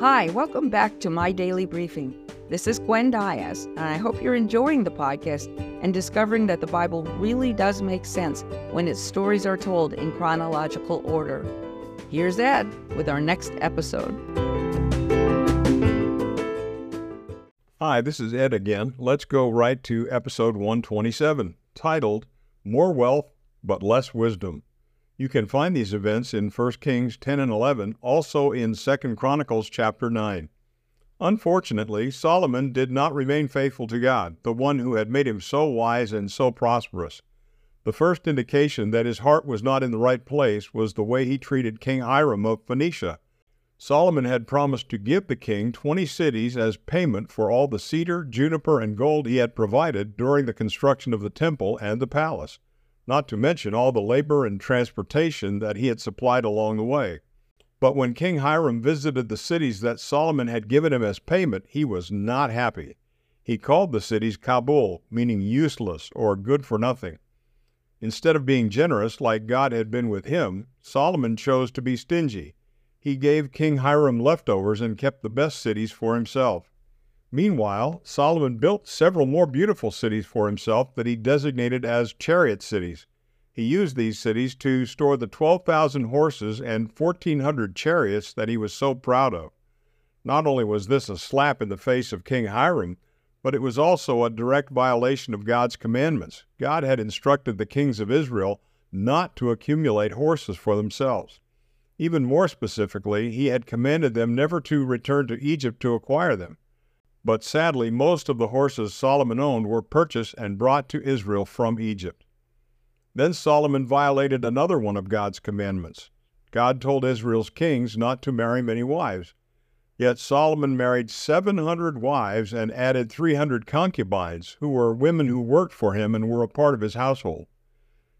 Hi, welcome back to My Daily Briefing. This is Gwen Diaz, and I hope you're enjoying the podcast and discovering that the Bible really does make sense when its stories are told in chronological order. Here's Ed with our next episode. Hi, this is Ed again. Let's go right to episode 127, titled More Wealth but Less Wisdom. You can find these events in 1 Kings 10 and 11, also in 2 Chronicles chapter 9. Unfortunately, Solomon did not remain faithful to God, the one who had made him so wise and so prosperous. The first indication that his heart was not in the right place was the way he treated King Hiram of Phoenicia. Solomon had promised to give the king 20 cities as payment for all the cedar, juniper, and gold he had provided during the construction of the temple and the palace not to mention all the labor and transportation that he had supplied along the way. But when King Hiram visited the cities that Solomon had given him as payment, he was not happy. He called the cities Kabul, meaning useless or good for nothing. Instead of being generous like God had been with him, Solomon chose to be stingy. He gave King Hiram leftovers and kept the best cities for himself. Meanwhile, Solomon built several more beautiful cities for himself that he designated as chariot cities. He used these cities to store the 12,000 horses and 1,400 chariots that he was so proud of. Not only was this a slap in the face of King Hiram, but it was also a direct violation of God's commandments. God had instructed the kings of Israel not to accumulate horses for themselves. Even more specifically, he had commanded them never to return to Egypt to acquire them. But sadly, most of the horses Solomon owned were purchased and brought to Israel from Egypt. Then Solomon violated another one of God's commandments. God told Israel's kings not to marry many wives. Yet Solomon married 700 wives and added 300 concubines, who were women who worked for him and were a part of his household.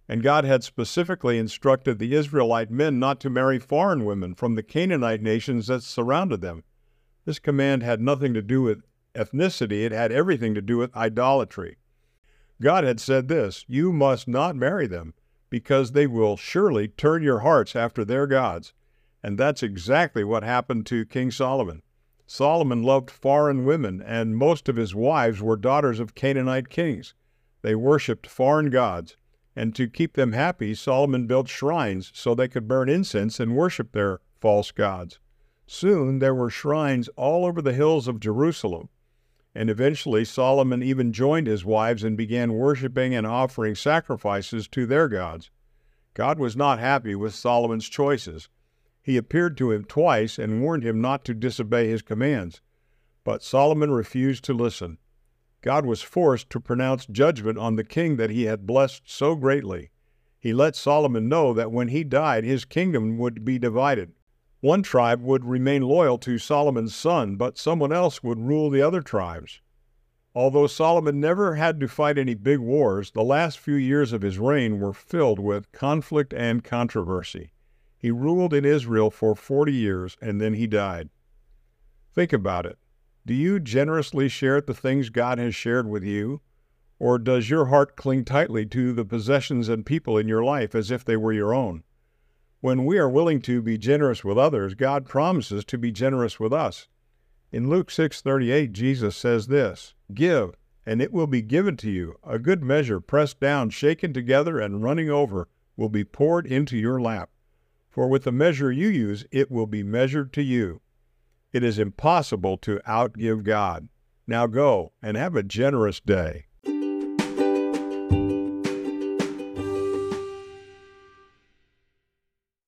And God had specifically instructed the Israelite men not to marry foreign women from the Canaanite nations that surrounded them. This command had nothing to do with ethnicity, it had everything to do with idolatry. God had said this You must not marry them, because they will surely turn your hearts after their gods. And that's exactly what happened to King Solomon. Solomon loved foreign women, and most of his wives were daughters of Canaanite kings. They worshipped foreign gods, and to keep them happy, Solomon built shrines so they could burn incense and worship their false gods. Soon there were shrines all over the hills of Jerusalem and eventually Solomon even joined his wives and began worshiping and offering sacrifices to their gods. God was not happy with Solomon's choices. He appeared to him twice and warned him not to disobey his commands. But Solomon refused to listen. God was forced to pronounce judgment on the king that he had blessed so greatly. He let Solomon know that when he died, his kingdom would be divided. One tribe would remain loyal to Solomon's son, but someone else would rule the other tribes. Although Solomon never had to fight any big wars, the last few years of his reign were filled with conflict and controversy. He ruled in Israel for 40 years and then he died. Think about it. Do you generously share the things God has shared with you? Or does your heart cling tightly to the possessions and people in your life as if they were your own? When we are willing to be generous with others, God promises to be generous with us. In Luke 6:38, Jesus says this, "Give, and it will be given to you. A good measure, pressed down, shaken together, and running over, will be poured into your lap. For with the measure you use, it will be measured to you." It is impossible to outgive God. Now go and have a generous day.